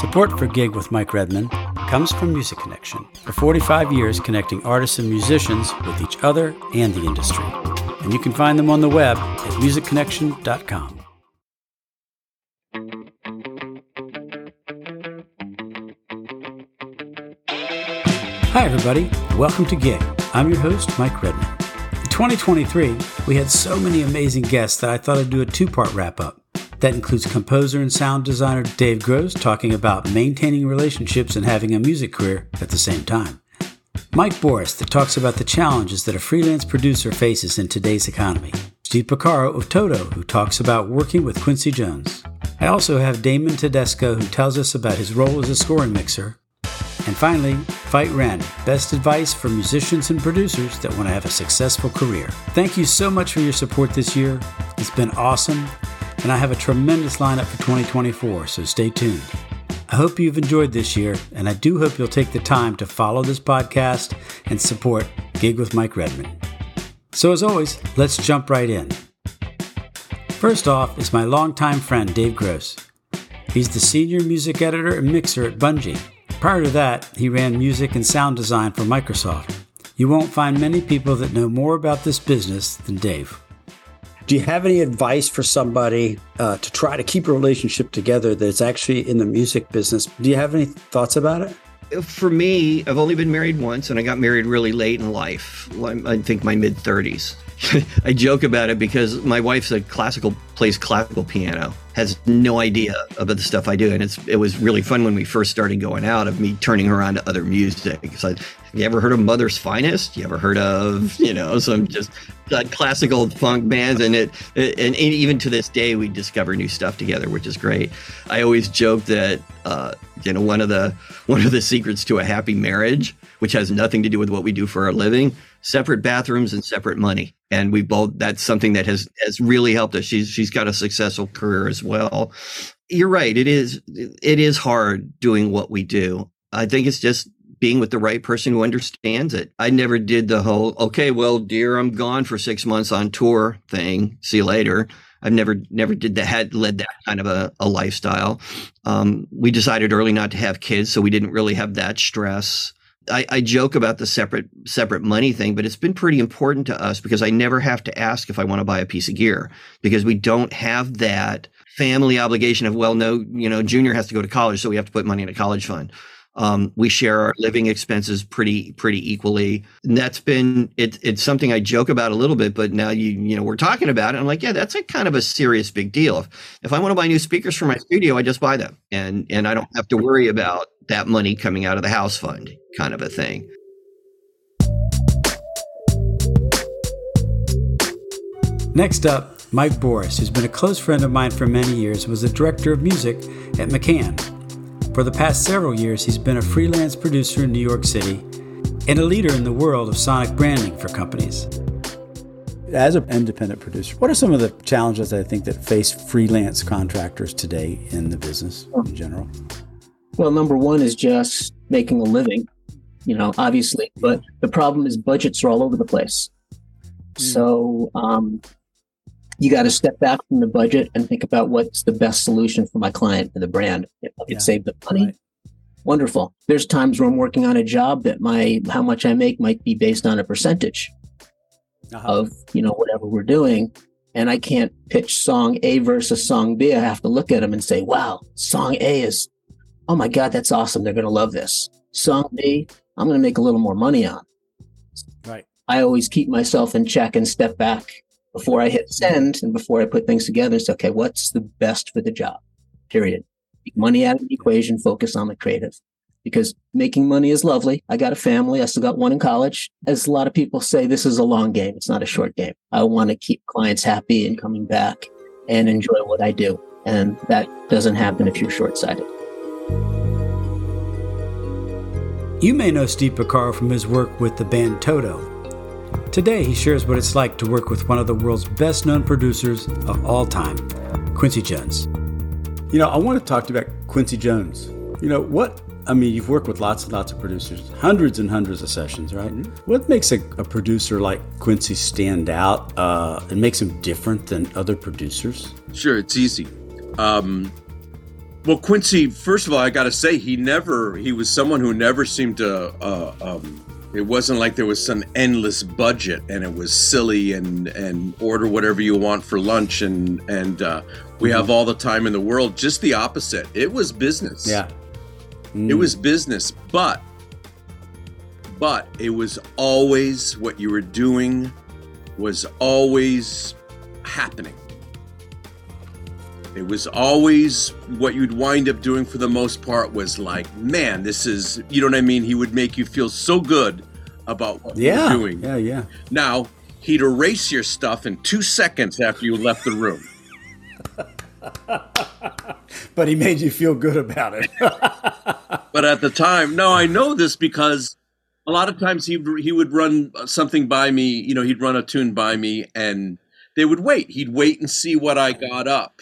Support for Gig with Mike Redman comes from Music Connection. For 45 years, connecting artists and musicians with each other and the industry. And you can find them on the web at musicconnection.com. Hi, everybody. Welcome to Gig. I'm your host, Mike Redman. In 2023, we had so many amazing guests that I thought I'd do a two part wrap up. That includes composer and sound designer Dave Gross talking about maintaining relationships and having a music career at the same time. Mike Boris that talks about the challenges that a freelance producer faces in today's economy. Steve Porcaro of Toto who talks about working with Quincy Jones. I also have Damon Tedesco who tells us about his role as a scoring mixer. And finally, Veit Renn, best advice for musicians and producers that want to have a successful career. Thank you so much for your support this year. It's been awesome and I have a tremendous lineup for 2024, so stay tuned. I hope you've enjoyed this year, and I do hope you'll take the time to follow this podcast and support Gig with Mike Redman. So, as always, let's jump right in. First off is my longtime friend Dave Gross. He's the senior music editor and mixer at Bungie. Prior to that, he ran music and sound design for Microsoft. You won't find many people that know more about this business than Dave. Do you have any advice for somebody uh, to try to keep a relationship together that's actually in the music business? Do you have any thoughts about it? For me, I've only been married once and I got married really late in life. I think my mid 30s. I joke about it because my wife's a classical plays classical piano, has no idea about the stuff I do, and it's it was really fun when we first started going out of me turning her on to other music. Like, have you ever heard of Mother's Finest? You ever heard of you know some just uh, classical funk bands? And it, it and even to this day we discover new stuff together, which is great. I always joke that uh, you know one of the one of the secrets to a happy marriage, which has nothing to do with what we do for our living, separate bathrooms and separate money. And we both that's something that has has really helped us. She's she's got a successful career as well. You're right. It is it is hard doing what we do. I think it's just being with the right person who understands it. I never did the whole okay, well, dear, I'm gone for six months on tour thing. See you later. I've never never did that had led that kind of a, a lifestyle. Um, we decided early not to have kids, so we didn't really have that stress. I, I, joke about the separate separate money thing, but it's been pretty important to us because I never have to ask if I want to buy a piece of gear because we don't have that family obligation of well, no, you know, Junior has to go to college, so we have to put money in a college fund. Um, we share our living expenses pretty pretty equally. And that's been it, it's something I joke about a little bit, but now you you know we're talking about it. I'm like, yeah, that's a kind of a serious big deal. If, if I want to buy new speakers for my studio, I just buy them, and and I don't have to worry about that money coming out of the house fund, kind of a thing. Next up, Mike Boris, who's been a close friend of mine for many years, was the director of music at McCann. For the past several years, he's been a freelance producer in New York City and a leader in the world of sonic branding for companies. As an independent producer, what are some of the challenges I think that face freelance contractors today in the business in general? Well, number one is just making a living, you know, obviously, but the problem is budgets are all over the place. Mm. So um, you got to step back from the budget and think about what's the best solution for my client and the brand. If I yeah. save the money, right. wonderful. There's times where I'm working on a job that my how much I make might be based on a percentage uh-huh. of you know whatever we're doing, and I can't pitch song A versus song B. I have to look at them and say, "Wow, song A is, oh my god, that's awesome. They're going to love this." B, I'm going to make a little more money on. Right. I always keep myself in check and step back before I hit send and before I put things together, say, okay, what's the best for the job? Period. Take money out of the equation, focus on the creative. Because making money is lovely. I got a family. I still got one in college. As a lot of people say, this is a long game. It's not a short game. I want to keep clients happy and coming back and enjoy what I do. And that doesn't happen if you're short sighted. You may know Steve Porcaro from his work with the band Toto, Today, he shares what it's like to work with one of the world's best known producers of all time, Quincy Jones. You know, I want to talk to you about Quincy Jones. You know, what, I mean, you've worked with lots and lots of producers, hundreds and hundreds of sessions, right? Mm-hmm. What makes a, a, producer like Quincy stand out uh, and makes him different than other producers? Sure, it's easy. Um, Well, Quincy, first of all, I got to say he never he was someone who never seemed to. Uh, um, it wasn't like there was some endless budget and it was silly and and order whatever you want for lunch and and uh, we Mm-hmm. have all the time in the world. Just the opposite. It was business. Yeah. It was business, but but it was always what you were doing was always happening. It was always what you'd wind up doing for the most part was like, man, this is you know what I mean? He would make you feel so good about what Yeah. were doing. Yeah. Yeah. Now, he'd erase your stuff in two seconds after you left the room. But he made you feel good about it. but at the time, no, I know this because a lot of times he he would run something by me. You know, he'd run a tune by me, and they would wait. He'd wait and see what I got up,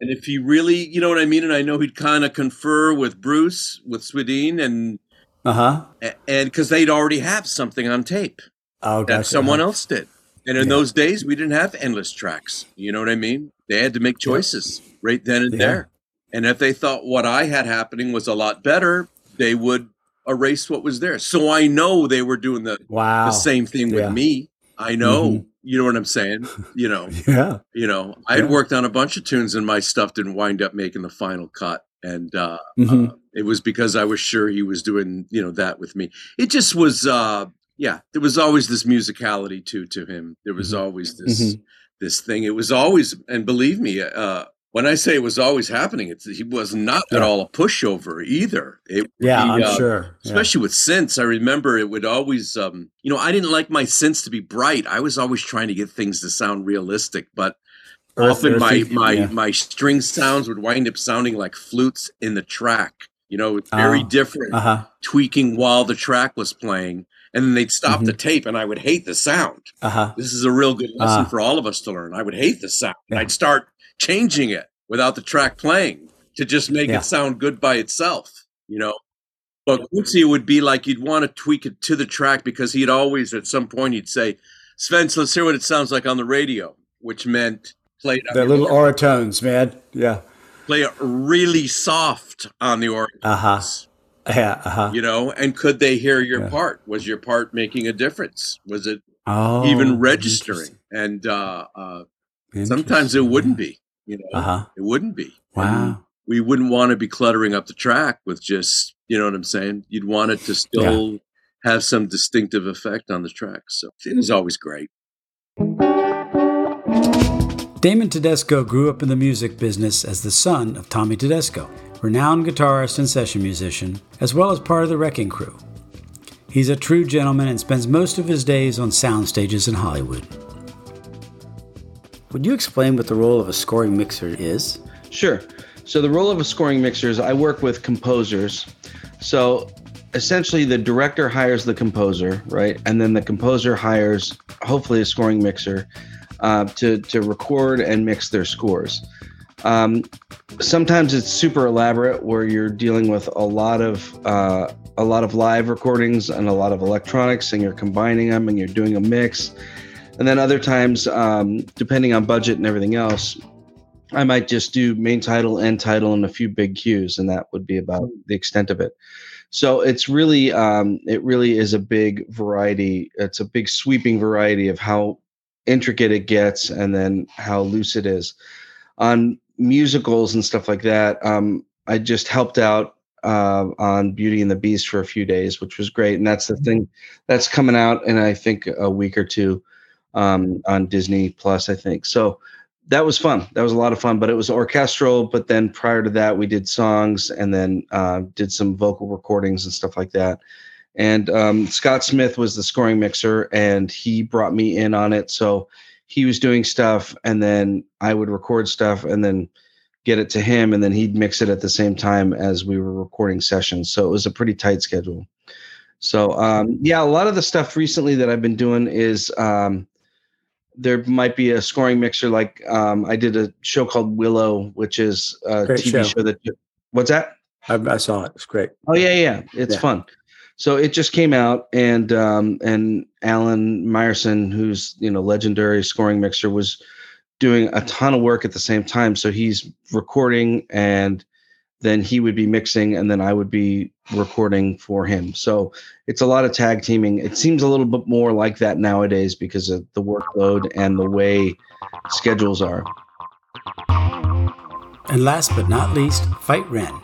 and if he really, you know what I mean. And I know he'd kind of confer with Bruce, with Swedien, and Uh huh. and because they'd already have something on tape Oh, that gotcha. someone else did. And in Yeah. those days, we didn't have endless tracks. You know what I mean? They had to make choices right then and Yeah. there. And if they thought what I had happening was a lot better, they would erase what was there. So I know they were doing the, Wow. the same thing Yeah. with me. I know. Mhm. You know what I'm saying? You know, Yeah. you know, I had Yeah. worked on a bunch of tunes and my stuff didn't wind up making the final cut. And uh, Mhm. uh, it was because I was sure he was doing, you know, that with me. It just was, uh, yeah, there was always this musicality to to him. There was Mhm. always this Mhm. this thing. It was always, and believe me, uh, when I say it was always happening, it's he was not at all a pushover either. It, Yeah, he, I'm uh, sure. Yeah. especially with synths. I remember it would always, um, you know, I didn't like my synths to be bright. I was always trying to get things to sound realistic, but Earth- often my earthy, my yeah. my string sounds would wind up sounding like flutes in the track. You know, it's very Oh. different Uh-huh. tweaking while the track was playing, and then they'd stop Mm-hmm. the tape, and I would hate the sound. Uh-huh. This is a real good lesson Ah. for all of us to learn. I would hate the sound. Yeah. I'd start changing it without the track playing to just make Yeah. it sound good by itself. You know. But Quincy would be like you'd want to tweak it to the track because he'd always at some point he'd say, Sven, let's hear what it sounds like on the radio, which meant play it, The little Auratones, man. Yeah. play it really soft on the organ. Uh-huh. Yeah. Uh-huh. You know, and could they hear your Yeah. part? Was your part making a difference? Was it Oh. even registering? And uh, uh, sometimes it wouldn't be. You know, Uh-huh. it wouldn't be. And Wow. we wouldn't want to be cluttering up the track with just, you know what I'm saying? You'd want it to still have some distinctive effect on the track. So it was always great. Damon Tedesco grew up in the music business as the son of Tommy Tedesco, renowned guitarist and session musician, as well as part of the Wrecking Crew. He's a true gentleman and spends most of his days on sound stages in Hollywood. Would you explain what the role of a scoring mixer is? Sure. So the role of a scoring mixer is I work with composers. So essentially the director hires the composer, right? And then the composer hires hopefully a scoring mixer uh, to to record and mix their scores. Um, sometimes it's super elaborate where you're dealing with a lot of uh, a lot of live recordings and a lot of electronics, and you're combining them and you're doing a mix. And then other times, um, depending on budget and everything else, I might just do main title, end title, and a few big cues, and that would be about the extent of it. So it's really, um, it really is a big variety. It's a big sweeping variety of how intricate it gets, and then how loose it is. On musicals and stuff like that, um, I just helped out uh, on Beauty and the Beast for a few days, which was great, and that's the thing that's coming out in I think a week or two um, on Disney Plus, I think. So that was fun. That was a lot of fun, but it was orchestral. But then prior to that, we did songs and then uh, did some vocal recordings and stuff like that. And um, Scott Smith was the scoring mixer, and he brought me in on it. So he was doing stuff, and then I would record stuff, and then get it to him, and then he'd mix it at the same time as we were recording sessions. So it was a pretty tight schedule. So um, yeah, a lot of the stuff recently that I've been doing is um, there might be a scoring mixer. Like um, I did a show called Willow, which is a Great TV show. show. that. What's that? I, I saw it. It's great. Oh yeah, yeah, it's Yeah. fun. So it just came out, and um, and Alan Meyerson, who's you know legendary scoring mixer, was doing a ton of work at the same time. So he's recording and then he would be mixing and then I would be recording for him. So it's a lot of tag teaming. It seems a little bit more like that nowadays because of the workload and the way schedules are. And last but not least, Veit Renn.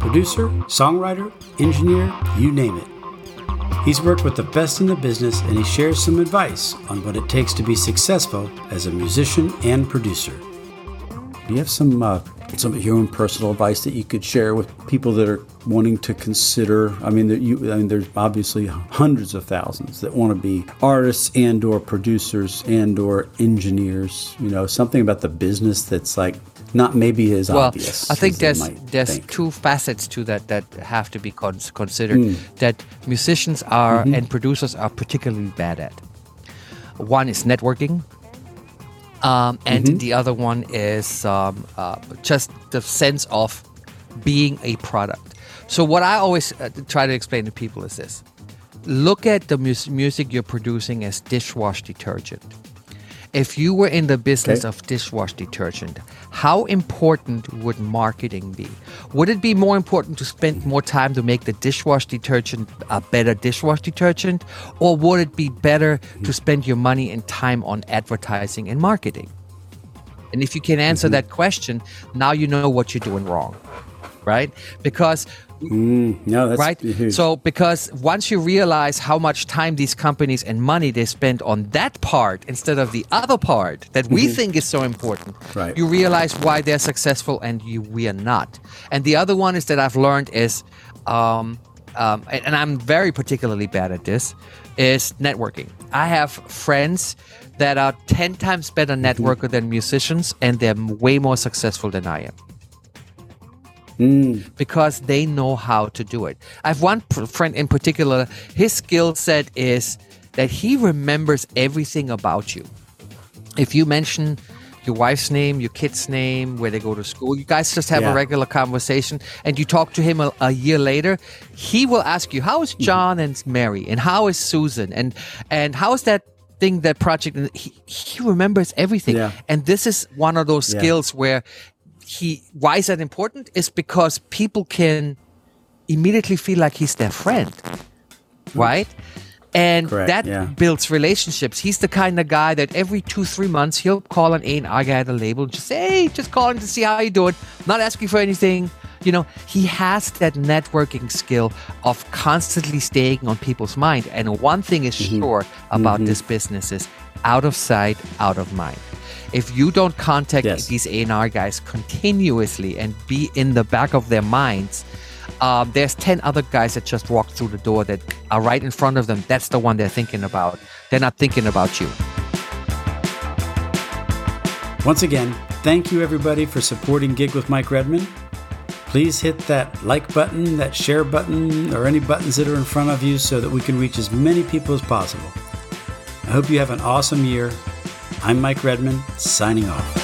Producer, songwriter, engineer, you name it. He's worked with the best in the business and he shares some advice on what it takes to be successful as a musician and producer. Do you have some uh, some of your own personal advice that you could share with people that are wanting to consider? I mean, you, I mean, there's obviously hundreds of thousands that want to be artists and/or producers and/or engineers. You know, something about the business that's like not maybe as well, obvious. I think there's there's think. two facets to that that have to be cons- considered mm. that musicians are mm-hmm. and producers are particularly bad at. One is networking, um, and mm-hmm. the other one is um, uh, just the sense of being a product. So what I always uh, try to explain to people is this: look at the mu- music you're producing as dishwash detergent. If you were in the business okay. of dishwash detergent, how important would marketing be? Would it be more important to spend more time to make the dishwash detergent a better dishwash detergent? Or would it be better to spend your money and time on advertising and marketing? And if you can answer mm-hmm. that question, now you know what you're doing wrong, right? Because Mm, no, that's right. Huge. So because once you realize how much time these companies and money they spend on that part instead of the other part that we mm-hmm. think is so important, right. you realize why they're successful and you we are not. And the other one is that I've learned is, um, um, and I'm very particularly bad at this, is networking. I have friends that are ten times better mm-hmm. networker than musicians, and they're way more successful than I am mm. because they know how to do it. I have one friend in particular, his skill set is that he remembers everything about you. If you mention your wife's name, your kid's name, where they go to school. You guys just have yeah. a regular conversation and you talk to him a, a, year later. He will ask you, How is mm-hmm. John and Mary? And how is Susan? And and how is that thing, that project? And he, he remembers everything. Yeah. And this is one of those yeah. skills where he why is that important is because people can immediately feel like he's their friend right and Correct, that yeah. builds relationships. He's the kind of guy that every two, three months he'll call an A&R guy at the label, just say, hey, just calling to see how you doing, not asking for anything. You know, he has that networking skill of constantly staying on people's mind. And one thing is mm-hmm. sure about mm-hmm. this business is out of sight, out of mind if you don't contact yes. these A&R guys continuously and be in the back of their minds, um, there's 10 other guys that just walked through the door that are right in front of them. That's the one they're thinking about. They're not thinking about you. Once again, thank you everybody for supporting Gig with Mike Redman. Please hit that like button, that share button, or any buttons that are in front of you so that we can reach as many people as possible. I hope you have an awesome year I'm Mike Redman, signing off.